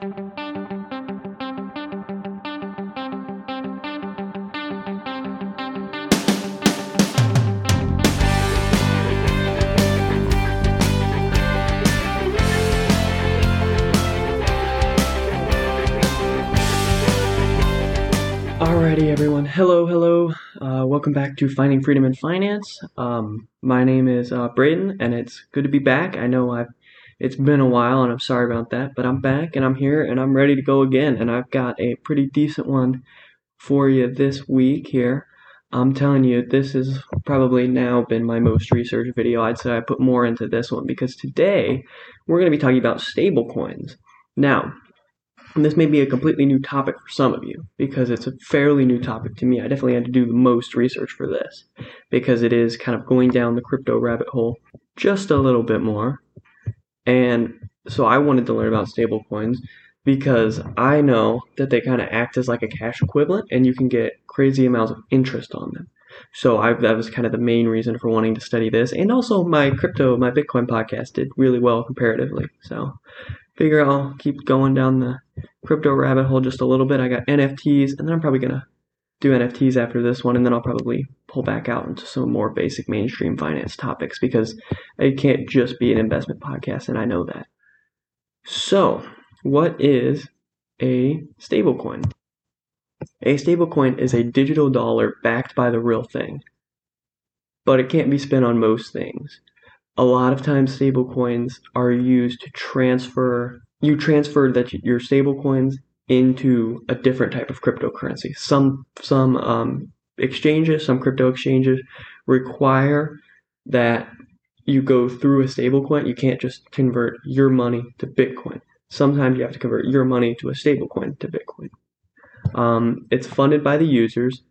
Alrighty, everyone. Hello, hello. Uh, welcome back to Finding Freedom in Finance. Um, my name is uh, Braden, and it's good to be back. I know I've it's been a while, and I'm sorry about that, but I'm back and I'm here and I'm ready to go again. And I've got a pretty decent one for you this week here. I'm telling you, this has probably now been my most researched video. I'd say I put more into this one because today we're going to be talking about stablecoins. Now, this may be a completely new topic for some of you because it's a fairly new topic to me. I definitely had to do the most research for this because it is kind of going down the crypto rabbit hole just a little bit more. And so I wanted to learn about stablecoins because I know that they kind of act as like a cash equivalent and you can get crazy amounts of interest on them. So I, that was kind of the main reason for wanting to study this. And also my crypto, my Bitcoin podcast did really well comparatively. So figure I'll keep going down the crypto rabbit hole just a little bit. I got NFTs, and then I'm probably gonna do NFTs after this one, and then I'll probably pull back out into some more basic mainstream finance topics because it can't just be an investment podcast, and I know that. So, what is a stablecoin? A stablecoin is a digital dollar backed by the real thing, but it can't be spent on most things a lot of times stablecoins are used to transfer you transfer that your stablecoins into a different type of cryptocurrency. Some some um, exchanges, some crypto exchanges require that you go through a stablecoin. You can't just convert your money to Bitcoin. Sometimes you have to convert your money to a stablecoin to Bitcoin. Um, it's funded by the users.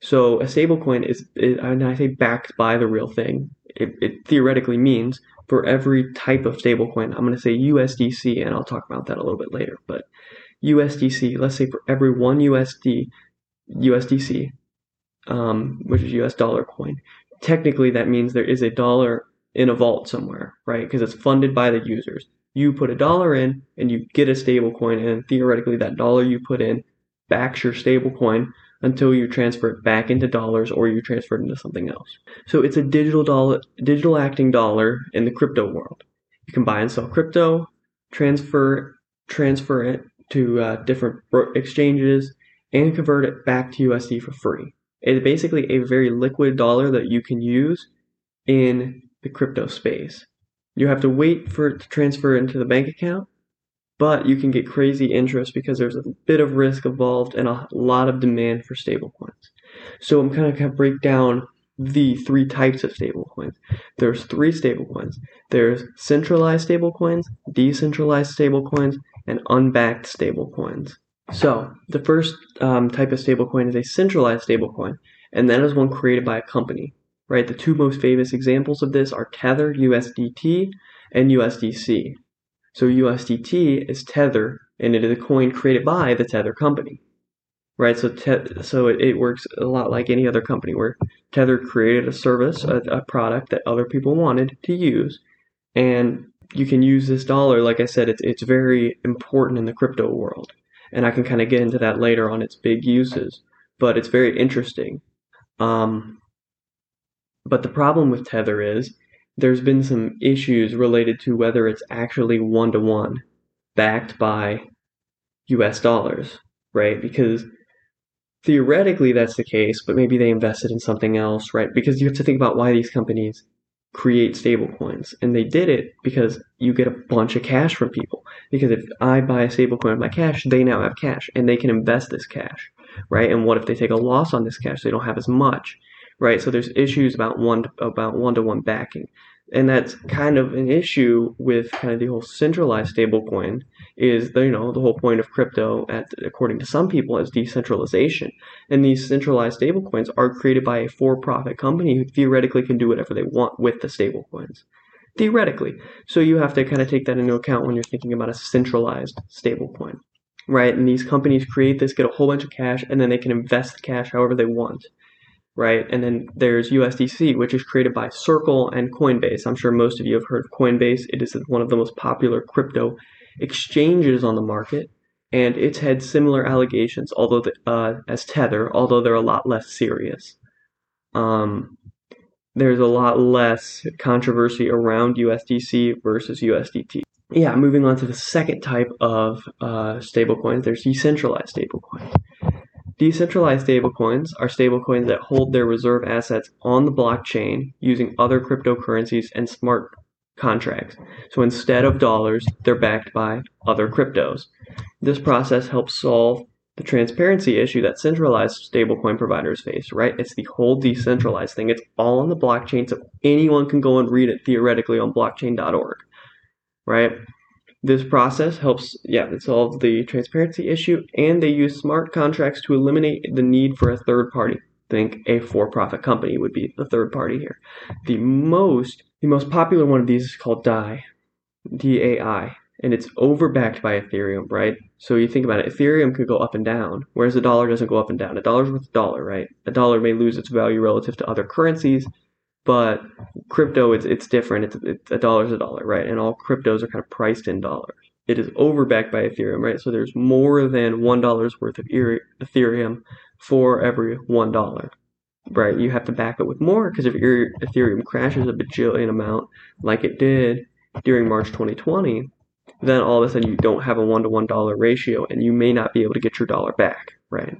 So a stablecoin is, is, and I say backed by the real thing it, it theoretically means for every type of stablecoin. I'm going to say USDC, and I'll talk about that a little bit later. But USDC, let's say for every one USD, USDC, um, which is US dollar coin, technically that means there is a dollar in a vault somewhere, right? Because it's funded by the users. You put a dollar in and you get a stable coin, and theoretically that dollar you put in backs your stable coin until you transfer it back into dollars or you transfer it into something else. So it's a digital dollar, digital acting dollar in the crypto world. You can buy and sell crypto, transfer transfer it to uh, different exchanges, and convert it back to USD for free. It's basically a very liquid dollar that you can use in the crypto space. You have to wait for it to transfer into the bank account, but you can get crazy interest because there's a bit of risk involved and a lot of demand for stablecoins. So I'm kind of going to break down the three types of stablecoins. There's three stablecoins. There's centralized stablecoins, decentralized stablecoins, and unbacked stablecoins. So the first um, type of stablecoin is a centralized stablecoin, and that is one created by a company. Right. The two most famous examples of this are Tether USDT and USDC. So USDT is Tether, and it is a coin created by the Tether company, right? So te- so it, it, works a lot like any other company where Tether created a service, a, a product that other people wanted to use, and you can use this dollar. Like I said, it's it's very important in the crypto world, and I can kind of get into that later on its big uses. But it's very interesting. Um, but the problem with Tether is there's been some issues related to whether it's actually one to one backed by US dollars, right? Because theoretically that's the case, but maybe they invested in something else, right? Because you have to think about why these companies create stablecoins. And they did it because you get a bunch of cash from people. Because if I buy a stablecoin with my cash, they now have cash and they can invest this cash, right? And what if they take a loss on this cash? They don't have as much right? So there's issues about one about one to one backing, and that's kind of an issue with kind of the whole centralized stablecoin. Is the, you know the whole point of crypto, at according to some people, is decentralization, and these centralized stablecoins are created by a for-profit company who theoretically can do whatever they want with the stablecoins. Theoretically, so you have to kind of take that into account when you're thinking about a centralized stablecoin right? And these companies create this, get a whole bunch of cash, and then they can invest the cash however they want right? And then there's USDC, which is created by Circle and Coinbase. I'm sure most of you have heard of Coinbase. It is one of the most popular crypto exchanges on the market, and it's had similar allegations, although the, uh, as Tether, although they're a lot less serious. Um, there's a lot less controversy around USDC versus USDT. Yeah, moving on to the second type of uh, stablecoins, there's decentralized stablecoins. Decentralized stablecoins are stablecoins that hold their reserve assets on the blockchain using other cryptocurrencies and smart contracts. So instead of dollars, they're backed by other cryptos. This process helps solve the transparency issue that centralized stablecoin providers face, right? It's the whole decentralized thing. It's all on the blockchain, so anyone can go and read it theoretically on blockchain.org, right? This process helps, yeah, it solves the transparency issue, and they use smart contracts to eliminate the need for a third party. Think a for-profit company would be the third party here. The most, the most popular one of these is called DAI, D-A-I, and it's overbacked by Ethereum, right? So you think about it, Ethereum could go up and down, whereas the dollar doesn't go up and down. A dollar's worth a dollar, right? A dollar may lose its value relative to other currencies, but crypto, it's, it's different. It's, it's a dollar's a dollar, right? And all cryptos are kind of priced in dollars. It is overbacked by Ethereum, right? So there's more than one dollar's worth of Ethereum for every one dollar, right? You have to back it with more because if your Ethereum crashes a bajillion amount, like it did during March 2020, then all of a sudden you don't have a one to one dollar ratio and you may not be able to get your dollar back, right?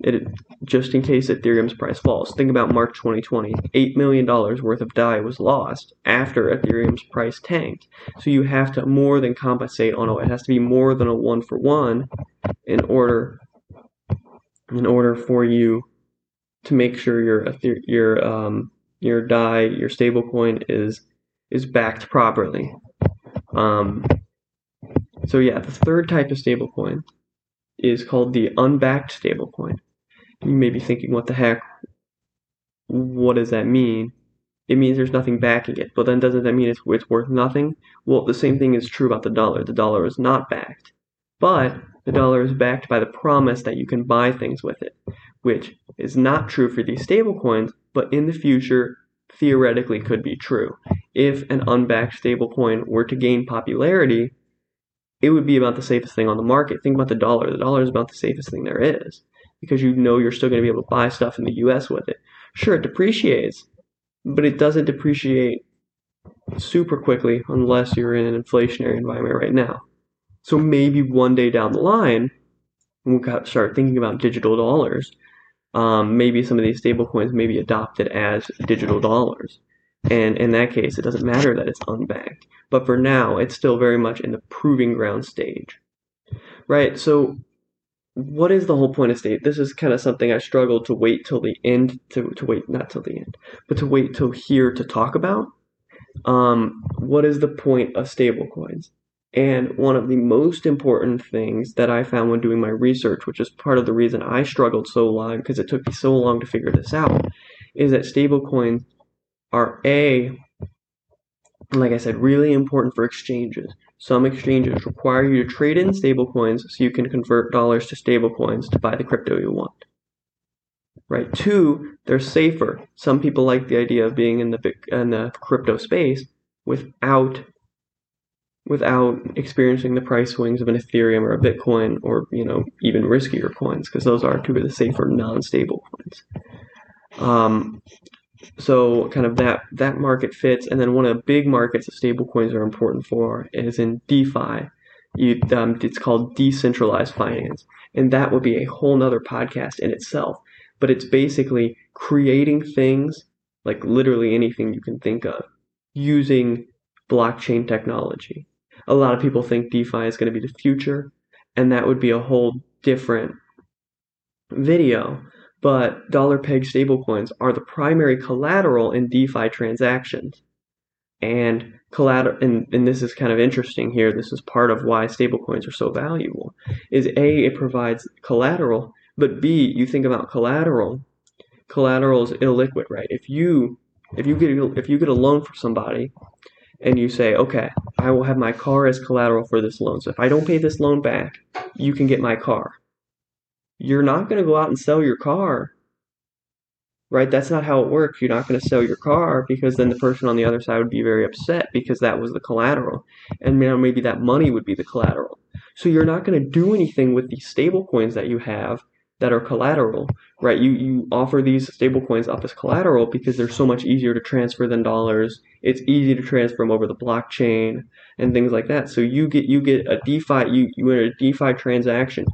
It, just in case Ethereum's price falls. Think about March 2020. $8 million worth of DAI was lost after Ethereum's price tanked. So you have to more than compensate on it. It has to be more than a one for one in order in order for you to make sure your your um your DAI, your stablecoin is is backed properly. Um, so yeah, the third type of stablecoin is called the unbacked stablecoin. You may be thinking, what the heck? What does that mean? It means there's nothing backing it, but then doesn't that mean it's, it's worth nothing? Well, the same thing is true about the dollar. The dollar is not backed, but the dollar is backed by the promise that you can buy things with it, which is not true for these stablecoins, but in the future theoretically could be true. If an unbacked stablecoin were to gain popularity, it would be about the safest thing on the market. Think about the dollar. The dollar is about the safest thing there is because you know you're still going to be able to buy stuff in the US with it. Sure, it depreciates, but it doesn't depreciate super quickly unless you're in an inflationary environment right now. So maybe one day down the line, we'll start thinking about digital dollars. Um, maybe some of these stablecoins may be adopted as digital dollars. And in that case, it doesn't matter that it's unbacked. But for now, it's still very much in the proving ground stage. Right? So, what is the whole point of state? This is kind of something I struggled to wait till the end, to, to wait, not till the end, but to wait till here to talk about. Um, what is the point of stablecoins? And one of the most important things that I found when doing my research, which is part of the reason I struggled so long because it took me so long to figure this out, is that stablecoins are A, like I said, really important for exchanges. Some exchanges require you to trade in stablecoins so you can convert dollars to stablecoins to buy the crypto you want. Right. Two, they're safer. Some people like the idea of being in the in the crypto space without without experiencing the price swings of an Ethereum or a Bitcoin or you know even riskier coins because those are two of the safer non-stable coins. Um, so kind of that that market fits and then one of the big markets that stablecoins are important for is in defi. You, um, it's called decentralized finance and that would be a whole nother podcast in itself but it's basically creating things like literally anything you can think of using blockchain technology. A lot of people think defi is going to be the future and that would be a whole different video but dollar peg stablecoins are the primary collateral in DeFi transactions. And collateral, and, and this is kind of interesting here. This is part of why stablecoins are so valuable. Is A, it provides collateral, but B, you think about collateral. Collateral is illiquid, right? If you if you get if you get a loan from somebody and you say, okay, I will have my car as collateral for this loan. So if I don't pay this loan back, you can get my car you're not going to go out and sell your car right? That's not how it works. You're not going to sell your car because then the person on the other side would be very upset because that was the collateral. And know, maybe that money would be the collateral. So you're not going to do anything with these stable coins that you have that are collateral, right? You you offer these stable coins up as collateral because they're so much easier to transfer than dollars. It's easy to transfer them over the blockchain and things like that. So you get you get a DeFi you you enter a DeFi transaction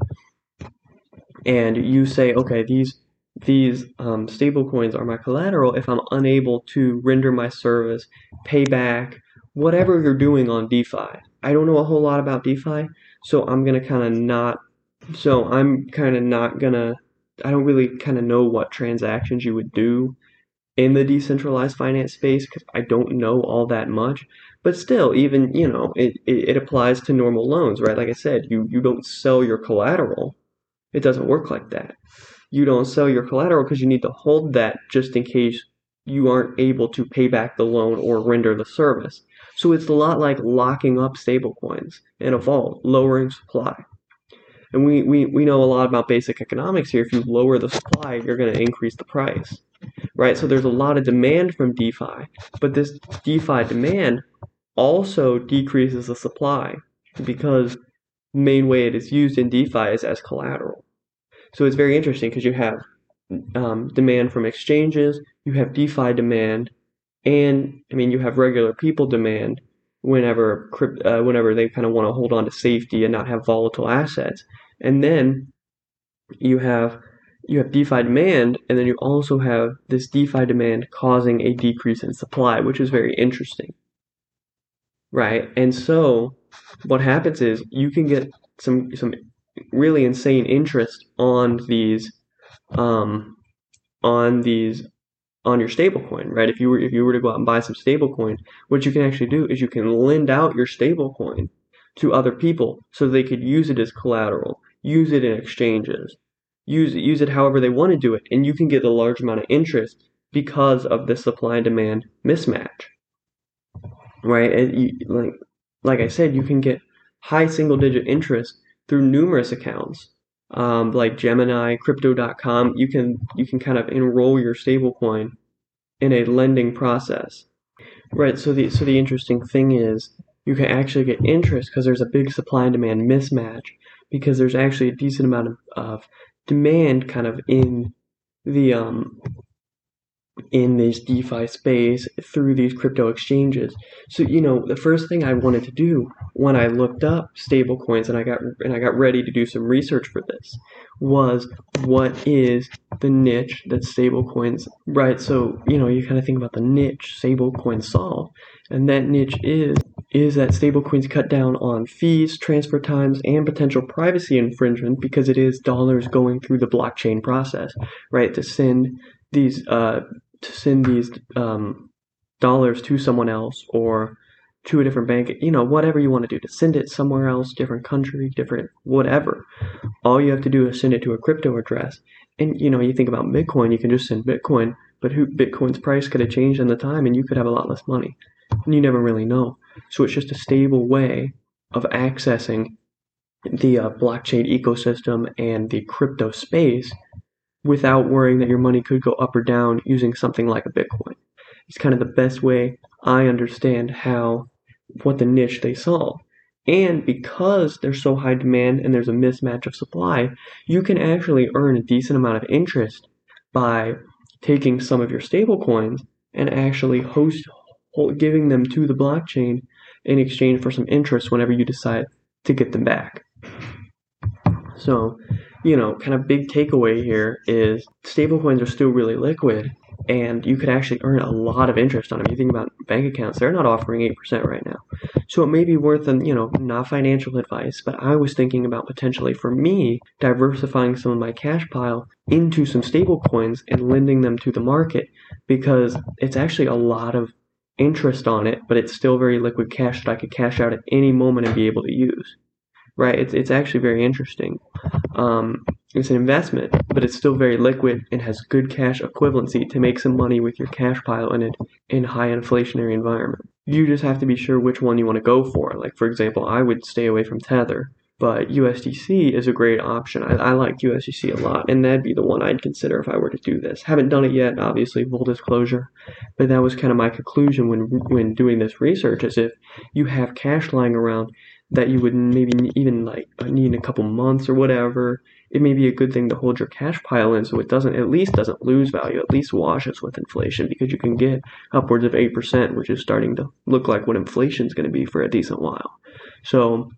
and you say, okay, these these um, stable coins are my collateral if I'm unable to render my service, pay back, whatever you're doing on DeFi. I don't know a whole lot about DeFi, so I'm gonna kind of not. So I'm kind of not gonna. I don't really kind of know what transactions you would do in the decentralized finance space because I don't know all that much. But still, even you know, it, it, it applies to normal loans, right? Like I said, you you don't sell your collateral. It doesn't work like that you don't sell your collateral because you need to hold that just in case you aren't able to pay back the loan or render the service. So it's a lot like locking up stablecoins in a vault, lowering supply. And we, we, we know a lot about basic economics here. If you lower the supply, you're going to increase the price, right? So there's a lot of demand from DeFi, but this DeFi demand also decreases the supply because main way it is used in DeFi is as collateral. So it's very interesting because you have um, demand from exchanges, you have DeFi demand, and I mean you have regular people demand whenever uh, whenever they kind of want to hold on to safety and not have volatile assets, and then you have you have DeFi demand, and then you also have this DeFi demand causing a decrease in supply, which is very interesting, right? And so what happens is you can get some some really insane interest on these um, on these on your stablecoin, right? If you were if you were to go out and buy some stablecoin, what you can actually do is you can lend out your stablecoin to other people so they could use it as collateral, use it in exchanges, use it, use it however they want to do it, and you can get a large amount of interest because of the supply and demand mismatch, right? And you, like like I said, you can get high single digit interest through numerous accounts, um, like Gemini, Crypto.com. You can you can kind of enroll your stablecoin in a lending process, right? So the so the interesting thing is you can actually get interest because there's a big supply and demand mismatch because there's actually a decent amount of, of demand kind of in the um, in this DeFi space through these crypto exchanges. So, you know, the first thing I wanted to do when I looked up stablecoins and I got and I got ready to do some research for this was what is the niche that stablecoins right? So, you know, you kind of think about the niche stablecoins solve. And that niche is is that stablecoins cut down on fees, transfer times, and potential privacy infringement because it is dollars going through the blockchain process, right? To send these uh, to send these um, dollars to someone else or to a different bank, you know, whatever you want to do to send it somewhere else, different country, different whatever. All you have to do is send it to a crypto address. And you know, you think about Bitcoin, you can just send Bitcoin, but who Bitcoin's price could have changed in the time and you could have a lot less money. And you never really know. So it's just a stable way of accessing the uh, blockchain ecosystem and the crypto space without worrying that your money could go up or down using something like a Bitcoin. It's kind of the best way I understand how what the niche they solve. And because there's so high demand and there's a mismatch of supply, you can actually earn a decent amount of interest by taking some of your stable coins and actually host giving them to the blockchain in exchange for some interest whenever you decide to get them back. So you know, kind of big takeaway here is stablecoins are still really liquid and you could actually earn a lot of interest on them. You think about bank accounts, they're not offering 8% right now. So it may be worth, an, you know, not financial advice, but I was thinking about potentially for me diversifying some of my cash pile into some stablecoins and lending them to the market because it's actually a lot of interest on it, but it's still very liquid cash that I could cash out at any moment and be able to use right? It's, it's actually very interesting. Um, it's an investment, but it's still very liquid and has good cash equivalency to make some money with your cash pile in a in high inflationary environment. You just have to be sure which one you want to go for. Like for example, I would stay away from Tether but USDC is a great option. I, I like USDC a lot, and that'd be the one I'd consider if I were to do this. Haven't done it yet, obviously, full disclosure, but that was kind of my conclusion when when doing this research. Is if you have cash lying around that you would maybe even like need in a couple months or whatever, it may be a good thing to hold your cash pile in so it doesn't at least doesn't lose value, at least washes with inflation because you can get upwards of eight percent, which is starting to look like what inflation is going to be for a decent while. So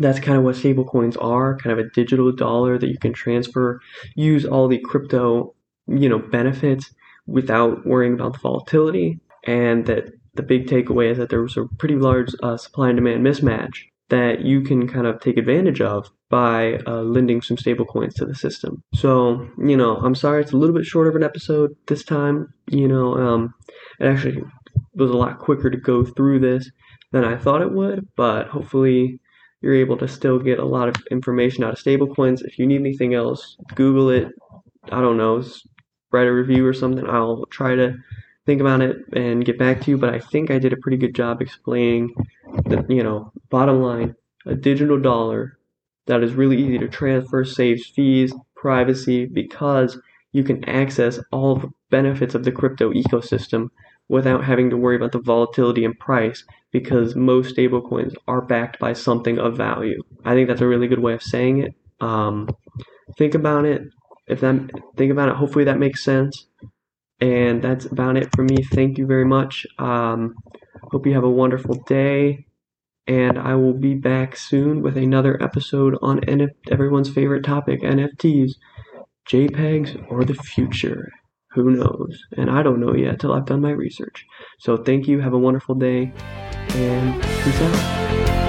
that's kind of what stablecoins are, kind of a digital dollar that you can transfer, use all the crypto, you know, benefits without worrying about the volatility. And that the big takeaway is that there was a pretty large uh, supply and demand mismatch that you can kind of take advantage of by uh, lending some stablecoins to the system. So, you know, I'm sorry it's a little bit short of an episode this time. You know, um, it actually was a lot quicker to go through this than I thought it would, but hopefully you're able to still get a lot of information out of stablecoins. If you need anything else, Google it. I don't know, write a review or something. I'll try to think about it and get back to you. But I think I did a pretty good job explaining the, you know, bottom line, a digital dollar that is really easy to transfer, saves fees, privacy, because you can access all the benefits of the crypto ecosystem without having to worry about the volatility in price because most stablecoins are backed by something of value. I think that's a really good way of saying it. Um, think about it. If that think about it, hopefully that makes sense. And that's about it for me. Thank you very much. Um, hope you have a wonderful day. And I will be back soon with another episode on NF- everyone's favorite topic NFTs, JPEGs, or the future. Who knows? And I don't know yet till I've done my research. So thank you. Have a wonderful day and peace out.